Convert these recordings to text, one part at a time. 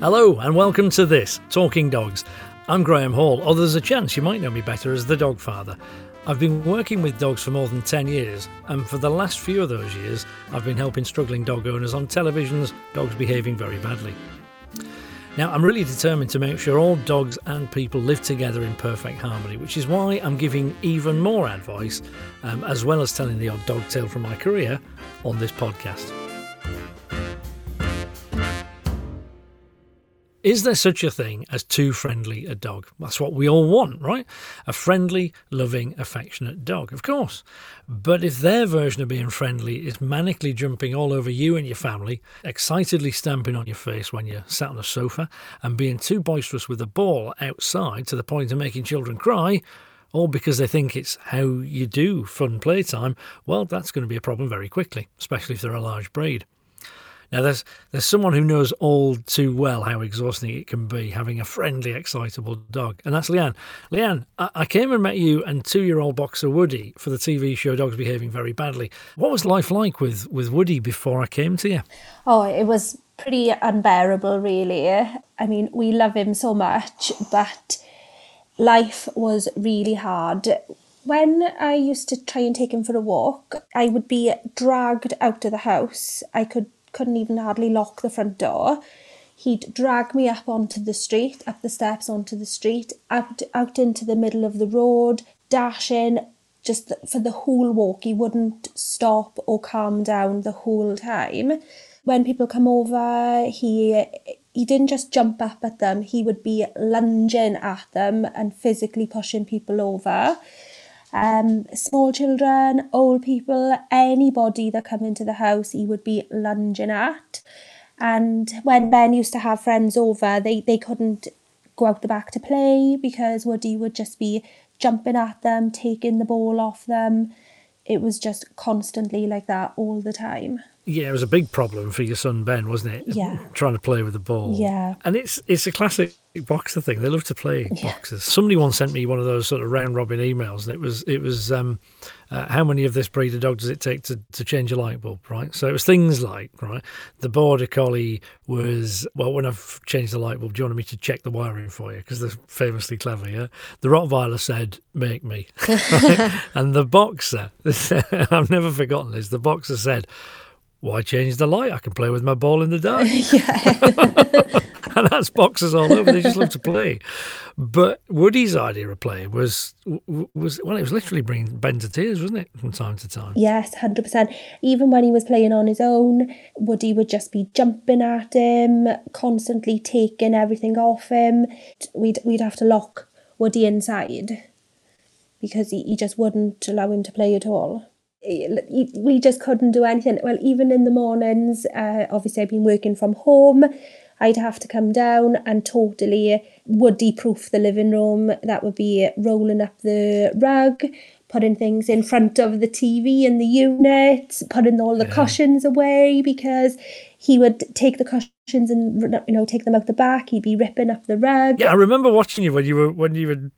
Hello, and welcome to this Talking Dogs. I'm Graham Hall, or there's a chance you might know me better as the Dog Father. I've been working with dogs for more than 10 years, and for the last few of those years, I've been helping struggling dog owners on televisions, dogs behaving very badly. Now, I'm really determined to make sure all dogs and people live together in perfect harmony, which is why I'm giving even more advice, um, as well as telling the odd dog tale from my career, on this podcast. Is there such a thing as too friendly a dog? That's what we all want, right? A friendly, loving, affectionate dog, of course. But if their version of being friendly is manically jumping all over you and your family, excitedly stamping on your face when you're sat on a sofa, and being too boisterous with a ball outside to the point of making children cry, all because they think it's how you do fun playtime, well, that's going to be a problem very quickly, especially if they're a large breed. Now, there's there's someone who knows all too well how exhausting it can be having a friendly, excitable dog, and that's Leanne. Leanne, I, I came and met you and two-year-old boxer Woody for the TV show Dogs Behaving Very Badly. What was life like with with Woody before I came to you? Oh, it was pretty unbearable, really. I mean, we love him so much, but life was really hard. When I used to try and take him for a walk, I would be dragged out of the house. I could couldn't even hardly lock the front door. He'd drag me up onto the street, up the steps onto the street, out, out into the middle of the road, dashing just for the whole walk. He wouldn't stop or calm down the whole time. When people come over, he he didn't just jump up at them, he would be lunging at them and physically pushing people over. Um, small children, old people, anybody that come into the house, he would be lunging at. And when Ben used to have friends over, they, they couldn't go out the back to play because Woody would just be jumping at them, taking the ball off them. It was just constantly like that all the time. Yeah, it was a big problem for your son Ben, wasn't it? Yeah. Trying to play with the ball. Yeah. And it's it's a classic boxer thing. They love to play yeah. boxers. Somebody once sent me one of those sort of round robin emails, and it was it was um, uh, how many of this breed of dog does it take to, to change a light bulb, right? So it was things like right. The border collie was well, when I've changed the light bulb, do you want me to check the wiring for you? Because they're famously clever. Yeah. The Rottweiler said, "Make me," and the boxer, I've never forgotten this. The boxer said why change the light? I can play with my ball in the dark. Yeah. and that's boxers all over. They just love to play. But Woody's idea of play was was well, it was literally bringing Ben to tears, wasn't it, from time to time? Yes, hundred percent. Even when he was playing on his own, Woody would just be jumping at him, constantly taking everything off him. We'd we'd have to lock Woody inside because he, he just wouldn't allow him to play at all we just couldn't do anything. Well, even in the mornings, uh, obviously I've been working from home. I'd have to come down and totally woody proof the living room. That would be rolling up the rug, putting things in front of the TV in the unit, putting all the yeah. cushions away because he would take the cushions and you know take them out the back. He'd be ripping up the rug. Yeah, I remember watching you when you were when you were.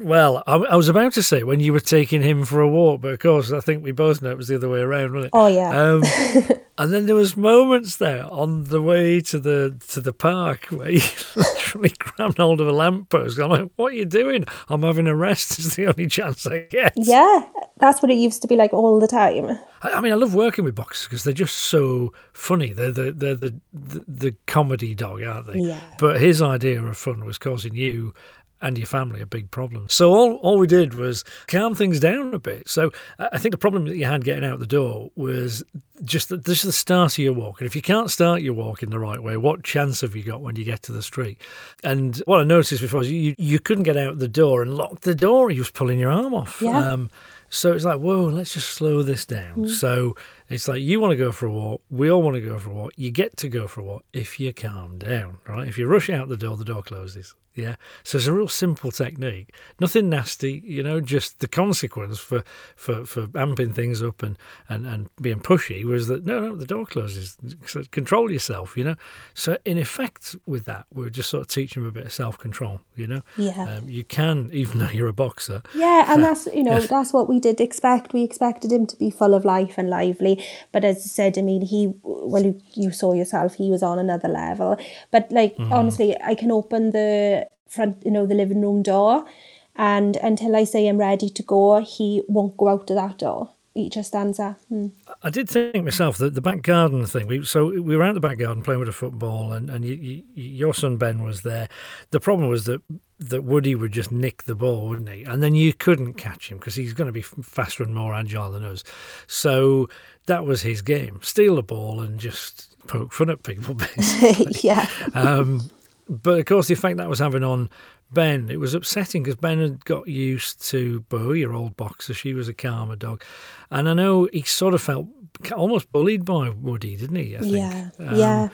Well, I, I was about to say when you were taking him for a walk, but of course I think we both know it was the other way around, wasn't it? Oh yeah. Um, and then there was moments there on the way to the to the park where he literally grabbed hold of a lamppost. I'm like, "What are you doing? I'm having a rest. It's the only chance I get." Yeah, that's what it used to be like all the time. I, I mean, I love working with boxers because they're just so funny. They're the they're the, the, the comedy dog, aren't they? Yeah. But his idea of fun was causing you and your family a big problem. So all, all we did was calm things down a bit. So I think the problem that you had getting out the door was just that this is the start of your walk. And if you can't start your walk in the right way, what chance have you got when you get to the street? And what I noticed before was you, you couldn't get out the door and lock the door. He was pulling your arm off. Yeah. Um, so it's like, whoa, let's just slow this down. Mm. So it's like you want to go for a walk, we all want to go for a walk. You get to go for a walk if you calm down, right? If you rush out the door, the door closes. Yeah. So it's a real simple technique. Nothing nasty, you know, just the consequence for, for, for amping things up and, and, and being pushy was that no, no, the door closes. So control yourself, you know. So in effect with that, we're just sort of teaching them a bit of self control, you know. Yeah. Um, you can, even though you're a boxer. Yeah, and that's you know, that's what we did expect. We expected him to be full of life and lively. But as I said, I mean, he, well, you, you saw yourself, he was on another level. But like, mm. honestly, I can open the front, you know, the living room door. And until I say I'm ready to go, he won't go out of that door just stands there. Hmm. I did think myself that the back garden thing. We, so we were out the back garden playing with a football, and, and you, you, your son Ben was there. The problem was that that Woody would just nick the ball, wouldn't he? And then you couldn't catch him because he's going to be faster and more agile than us. So that was his game: steal the ball and just poke fun at people, basically. yeah. Um, but of course, the effect that was having on Ben, it was upsetting because Ben had got used to Bo, your old boxer. She was a calmer dog. And I know he sort of felt almost bullied by Woody, didn't he? I think. Yeah. Um, yeah.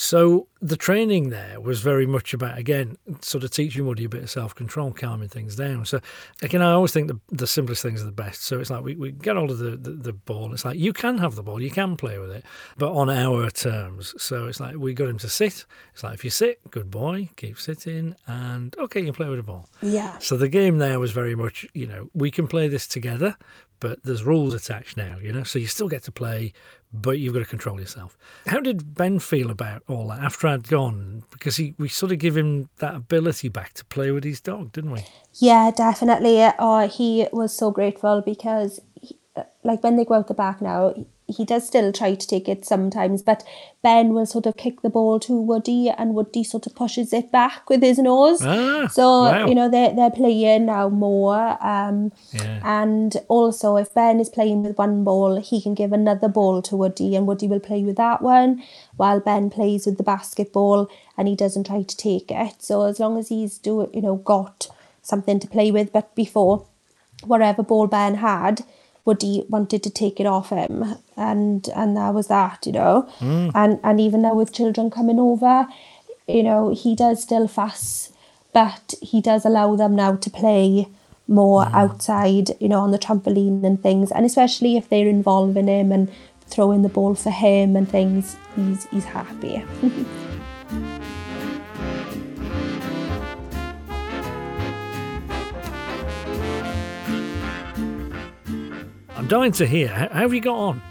So the training there was very much about again sort of teaching Woody a bit of self control, calming things down. So again, I always think the, the simplest things are the best. So it's like we, we get hold of the, the, the ball. It's like you can have the ball, you can play with it, but on our terms. So it's like we got him to sit. It's like if you sit, good boy, keep sitting, and okay, you can play with the ball. Yeah. So the game there was very much you know we can play this together, but there's rules attached now. You know, so you still get to play but you've got to control yourself. How did Ben feel about all that after I'd gone? Because he, we sort of give him that ability back to play with his dog, didn't we? Yeah, definitely. He was so grateful because, he, like, when they go out the back now, he does still try to take it sometimes, but Ben will sort of kick the ball to Woody, and Woody sort of pushes it back with his nose. Ah, so wow. you know they're they're playing now more. Um, yeah. and also if Ben is playing with one ball, he can give another ball to Woody, and Woody will play with that one, while Ben plays with the basketball, and he doesn't try to take it. So as long as he's do you know got something to play with, but before whatever ball Ben had Wanted to take it off him, and and that was that, you know. Mm. And and even now with children coming over, you know, he does still fuss, but he does allow them now to play more mm. outside, you know, on the trampoline and things, and especially if they're involving him and throwing the ball for him and things, he's he's happy. dying to hear. How, have you got on?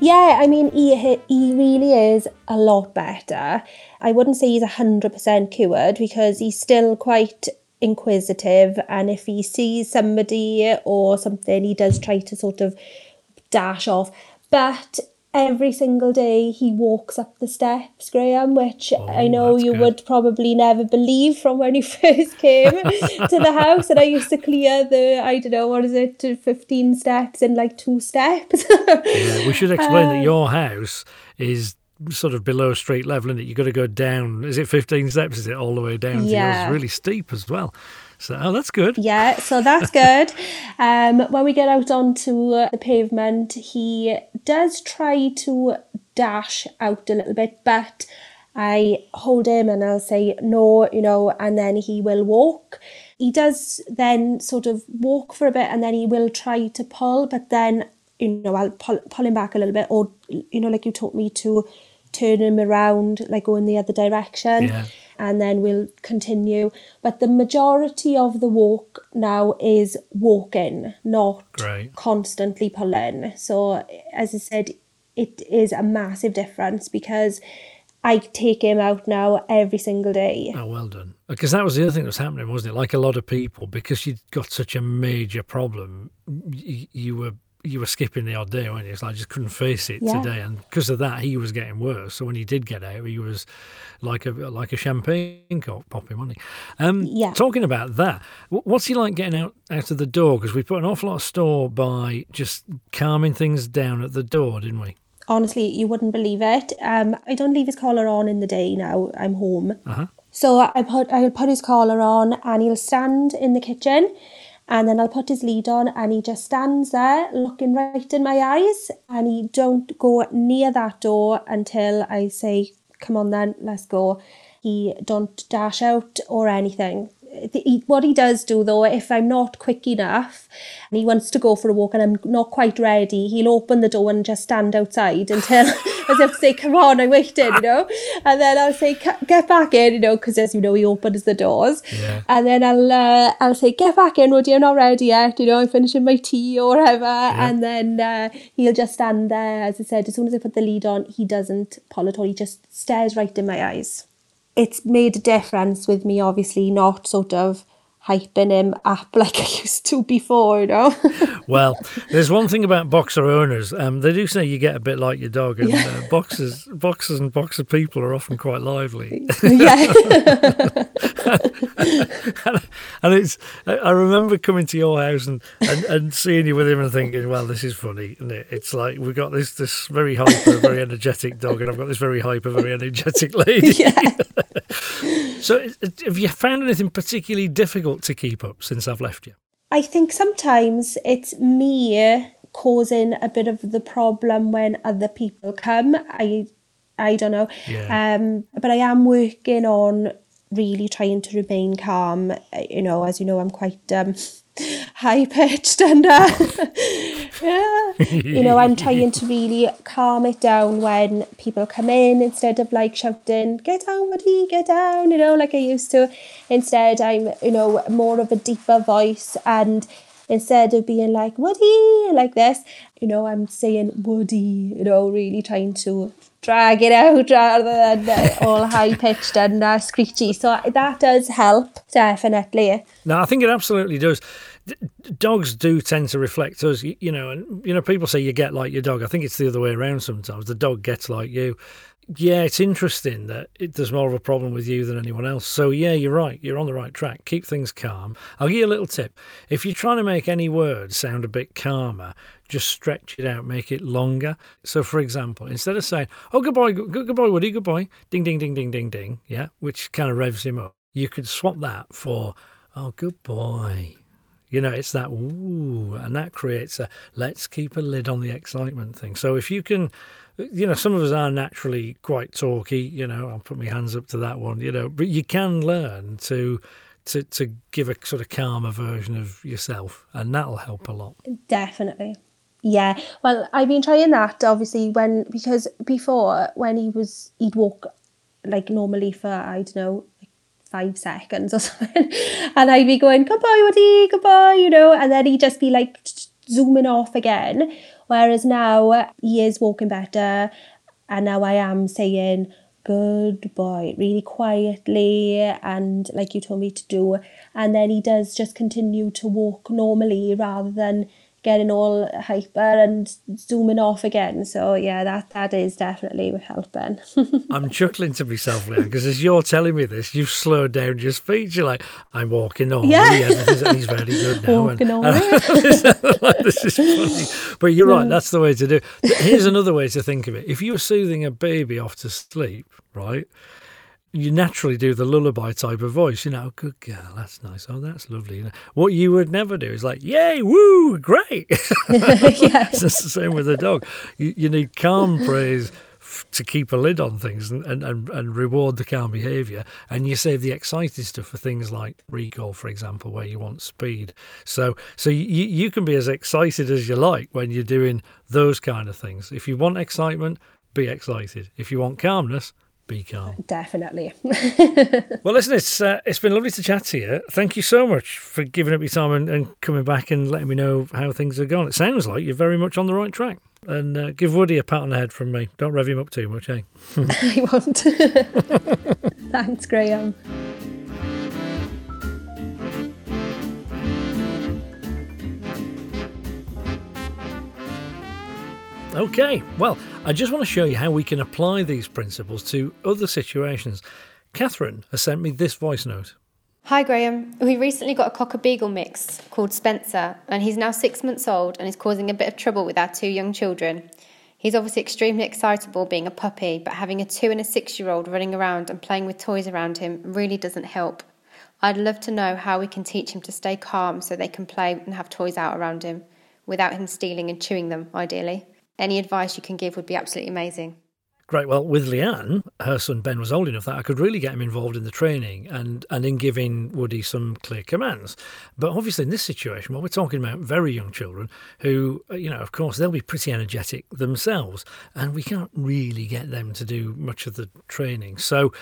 Yeah, I mean, he, he really is a lot better. I wouldn't say he's 100% cured because he's still quite inquisitive. And if he sees somebody or something, he does try to sort of dash off. But every single day he walks up the steps, Graham, which oh, I know you good. would probably never believe from when you first came to the house. And I used to clear the, I don't know, what is it, 15 steps in like two steps. yeah, we should explain that uh, your house is sort of below street level, and it? You've got to go down. Is it 15 steps? Is it all the way down? Yeah. It's really steep as well. So, oh, that's good. Yeah, so that's good. um, when we get out onto the pavement, he does try to dash out a little bit, but I hold him and I'll say no, you know, and then he will walk. He does then sort of walk for a bit and then he will try to pull, but then, you know, I'll pull, pull him back a little bit, or, you know, like you taught me to turn him around, like go in the other direction. Yeah and then we'll continue. But the majority of the walk now is walking, not Great. constantly pulling. So, as I said, it is a massive difference because I take him out now every single day. Oh, well done. Because that was the other thing that was happening, wasn't it? Like a lot of people, because you'd got such a major problem, you, you were you were skipping the odd day, weren't you? It's like I just couldn't face it yeah. today, and because of that, he was getting worse. So when he did get out, he was like a like a champagne cork popping, wasn't he? Um, yeah. Talking about that, what's he like getting out out of the door? Because we put an awful lot of store by just calming things down at the door, didn't we? Honestly, you wouldn't believe it. Um, I don't leave his collar on in the day now. I'm home. Uh-huh. So I put I'll put his collar on, and he'll stand in the kitchen and then I'll put his lead on and he just stands there looking right in my eyes and he don't go near that door until I say, come on then, let's go. He don't dash out or anything. what he does do though, if I'm not quick enough and he wants to go for a walk and I'm not quite ready, he'll open the door and just stand outside until as if to say, come on, I'm waiting, you know. And then I'll say, get back in, you know, because as you know, he opens the doors. Yeah. And then I'll uh, I'll say, get back in, Woody, I'm not ready yet, you know, I'm finishing my tea or whatever. And then uh, he'll just stand there. As I said, as soon as I put the lead on, he doesn't pull at all. He just stares right in my eyes. It's made a difference with me, obviously, not sort of hyping him up like I used to before, you know. well, there's one thing about boxer owners. Um, they do say you get a bit like your dog, and yeah. uh, boxers, boxers, and boxer people are often quite lively. Yeah. and, and, it's. I remember coming to your house and, and, and seeing you with him and thinking, well, this is funny, and it? It's like we've got this this very hyper, very energetic dog, and I've got this very hyper, very energetic lady. Yeah. so, have you found anything particularly difficult? Difficult to keep up since I've left you? I think sometimes it's me causing a bit of the problem when other people come. I I don't know. Yeah. Um, but I am working on really trying to remain calm. You know, as you know, I'm quite um, high pitched and uh, yeah, you know, I'm trying to really calm it down when people come in instead of like shouting, "Get down, buddy, get down," you know, like I used to. Instead, I'm you know more of a deeper voice and instead of being like Woody like this, you know, I'm saying Woody, you know, really trying to drag it out rather than uh, all high pitched and uh, screechy. So that does help, definitely. No, I think it absolutely does. Dogs do tend to reflect us, you know, and you know, people say you get like your dog. I think it's the other way around sometimes. The dog gets like you. Yeah, it's interesting that it, there's more of a problem with you than anyone else. So, yeah, you're right. You're on the right track. Keep things calm. I'll give you a little tip. If you're trying to make any word sound a bit calmer, just stretch it out, make it longer. So, for example, instead of saying, oh, goodbye, good, goodbye, Woody, goodbye, ding, ding, ding, ding, ding, ding, yeah, which kind of revs him up, you could swap that for, oh, good boy. You know, it's that ooh, and that creates a let's keep a lid on the excitement thing. So, if you can you know, some of us are naturally quite talky. You know, I'll put my hands up to that one. You know, but you can learn to to to give a sort of calmer version of yourself, and that'll help a lot. Definitely. Yeah, well, I've been trying that obviously when because before when he was he'd walk like normally for I don't know five seconds or something, and I'd be going goodbye, Woody, goodbye, you know, and then he'd just be like zooming off again. Whereas now he is walking better, and now I am saying goodbye really quietly and like you told me to do. And then he does just continue to walk normally rather than getting all hyper and zooming off again. So yeah, that that is definitely helping. I'm chuckling to myself now because as you're telling me this, you've slowed down your speech. You're like, I'm walking on. Yeah, he's very good now. Walking and, on. this is funny, but you're right. That's the way to do. it. Here's another way to think of it. If you're soothing a baby off to sleep, right? You naturally do the lullaby type of voice, you know, good girl, that's nice. Oh, that's lovely. You know, what you would never do is like, yay, woo, great. it's the same with a dog. You, you need calm praise to keep a lid on things and, and, and, and reward the calm behaviour. And you save the excited stuff for things like recall, for example, where you want speed. So so you, you can be as excited as you like when you're doing those kind of things. If you want excitement, be excited. If you want calmness, be calm. Definitely. well, listen, it's uh, it's been lovely to chat to you. Thank you so much for giving up your time and, and, coming back and letting me know how things are going. It sounds like you're very much on the right track. And uh, give Woody a pat on the head from me. Don't rev him up too much, eh? I won't. Thanks, Graham. Okay, well, I just want to show you how we can apply these principles to other situations. Catherine has sent me this voice note. Hi Graham, we recently got a cocker beagle mix called Spencer, and he's now six months old and is causing a bit of trouble with our two young children. He's obviously extremely excitable being a puppy, but having a two and a six year old running around and playing with toys around him really doesn't help. I'd love to know how we can teach him to stay calm so they can play and have toys out around him without him stealing and chewing them, ideally. Any advice you can give would be absolutely amazing. Great. Well, with Leanne, her son Ben was old enough that I could really get him involved in the training and, and in giving Woody some clear commands. But obviously, in this situation, well, we're talking about very young children who, uh, you know, of course, they'll be pretty energetic themselves, and we can't really get them to do much of the training. So,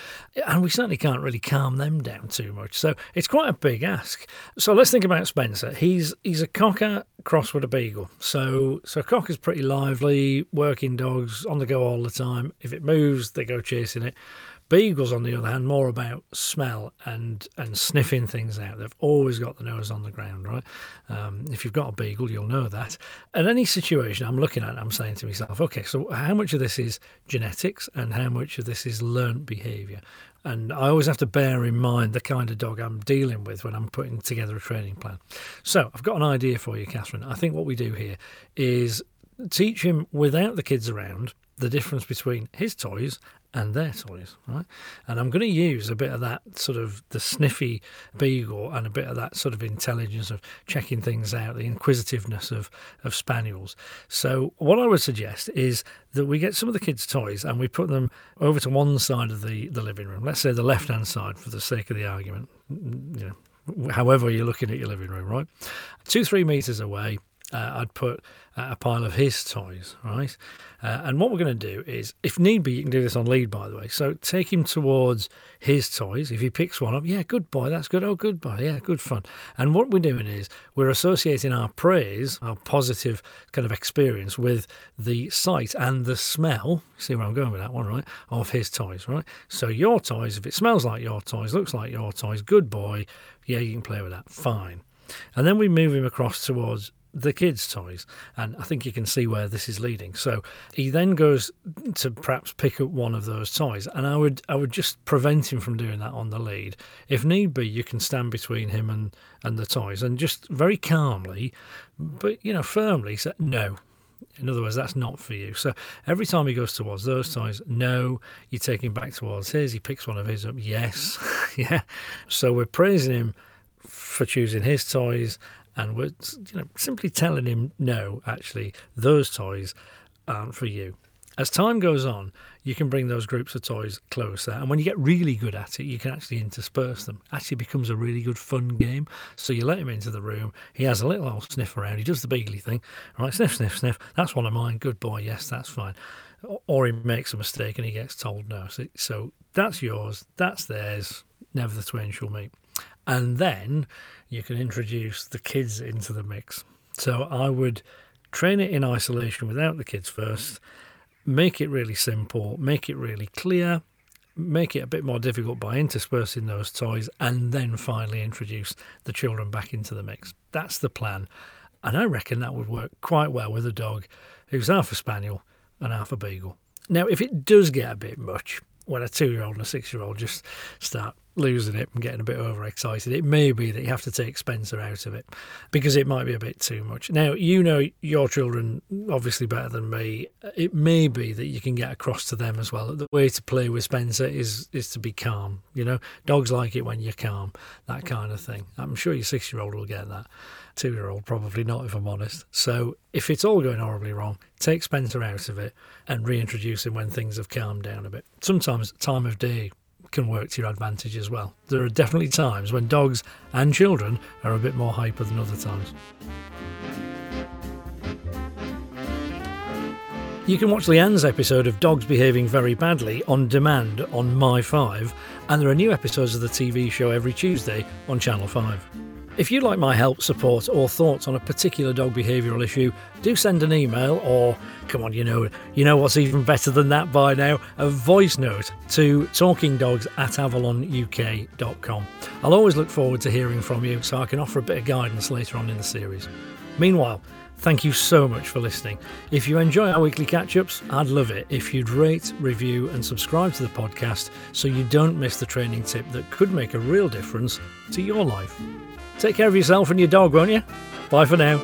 and we certainly can't really calm them down too much. So, it's quite a big ask. So, let's think about Spencer. He's he's a cocker cross with a beagle. So, so cock is pretty lively, working dogs on the go all the time if it moves, they go chasing it. Beagles, on the other hand, more about smell and and sniffing things out. They've always got the nose on the ground, right? Um, if you've got a beagle, you'll know that. At any situation I'm looking at, I'm saying to myself, okay, so how much of this is genetics and how much of this is learnt behaviour? And I always have to bear in mind the kind of dog I'm dealing with when I'm putting together a training plan. So I've got an idea for you, Catherine. I think what we do here is teach him without the kids around the difference between his toys and their toys, right? And I'm going to use a bit of that sort of the sniffy beagle and a bit of that sort of intelligence of checking things out, the inquisitiveness of, of spaniels. So, what I would suggest is that we get some of the kids' toys and we put them over to one side of the, the living room, let's say the left hand side for the sake of the argument, you know, however you're looking at your living room, right? Two, three meters away, uh, I'd put uh, a pile of his toys, right? Uh, and what we're going to do is, if need be, you can do this on lead, by the way. So take him towards his toys. If he picks one up, yeah, good boy, that's good. Oh, good boy, yeah, good fun. And what we're doing is we're associating our praise, our positive kind of experience with the sight and the smell. See where I'm going with that one, right? Of his toys, right? So your toys, if it smells like your toys, looks like your toys, good boy, yeah, you can play with that, fine. And then we move him across towards the kids' toys, and I think you can see where this is leading. So he then goes to perhaps pick up one of those toys, and I would I would just prevent him from doing that on the lead. If need be, you can stand between him and and the toys, and just very calmly, but you know firmly say no. In other words, that's not for you. So every time he goes towards those toys, no, you take him back towards his. He picks one of his up, yes, yeah. So we're praising him for choosing his toys and we're you know simply telling him no actually those toys aren't for you. As time goes on you can bring those groups of toys closer and when you get really good at it you can actually intersperse them. Actually becomes a really good fun game. So you let him into the room. He has a little old sniff around. He does the beagly thing. Right sniff sniff sniff. That's one of mine. Good boy. Yes that's fine. Or he makes a mistake and he gets told no. So, so that's yours. That's theirs. Never the twain shall meet and then you can introduce the kids into the mix. So I would train it in isolation without the kids first, make it really simple, make it really clear, make it a bit more difficult by interspersing those toys, and then finally introduce the children back into the mix. That's the plan. And I reckon that would work quite well with a dog who's half a spaniel and half a beagle. Now, if it does get a bit much, when a two year old and a six year old just start losing it and getting a bit overexcited, it may be that you have to take Spencer out of it because it might be a bit too much. Now, you know your children obviously better than me. It may be that you can get across to them as well. The way to play with Spencer is is to be calm. You know, dogs like it when you're calm, that kind of thing. I'm sure your six year old will get that. Two year old, probably not, if I'm honest. So, if it's all going horribly wrong, take Spencer out of it and reintroduce him when things have calmed down a bit. Sometimes, time of day can work to your advantage as well. There are definitely times when dogs and children are a bit more hyper than other times. You can watch Leanne's episode of Dogs Behaving Very Badly on demand on My 5, and there are new episodes of the TV show every Tuesday on Channel 5. If you'd like my help, support, or thoughts on a particular dog behavioural issue, do send an email or, come on, you know, you know what's even better than that by now, a voice note to talkingdogs at avalonuk.com. I'll always look forward to hearing from you so I can offer a bit of guidance later on in the series. Meanwhile, Thank you so much for listening. If you enjoy our weekly catch ups, I'd love it if you'd rate, review, and subscribe to the podcast so you don't miss the training tip that could make a real difference to your life. Take care of yourself and your dog, won't you? Bye for now.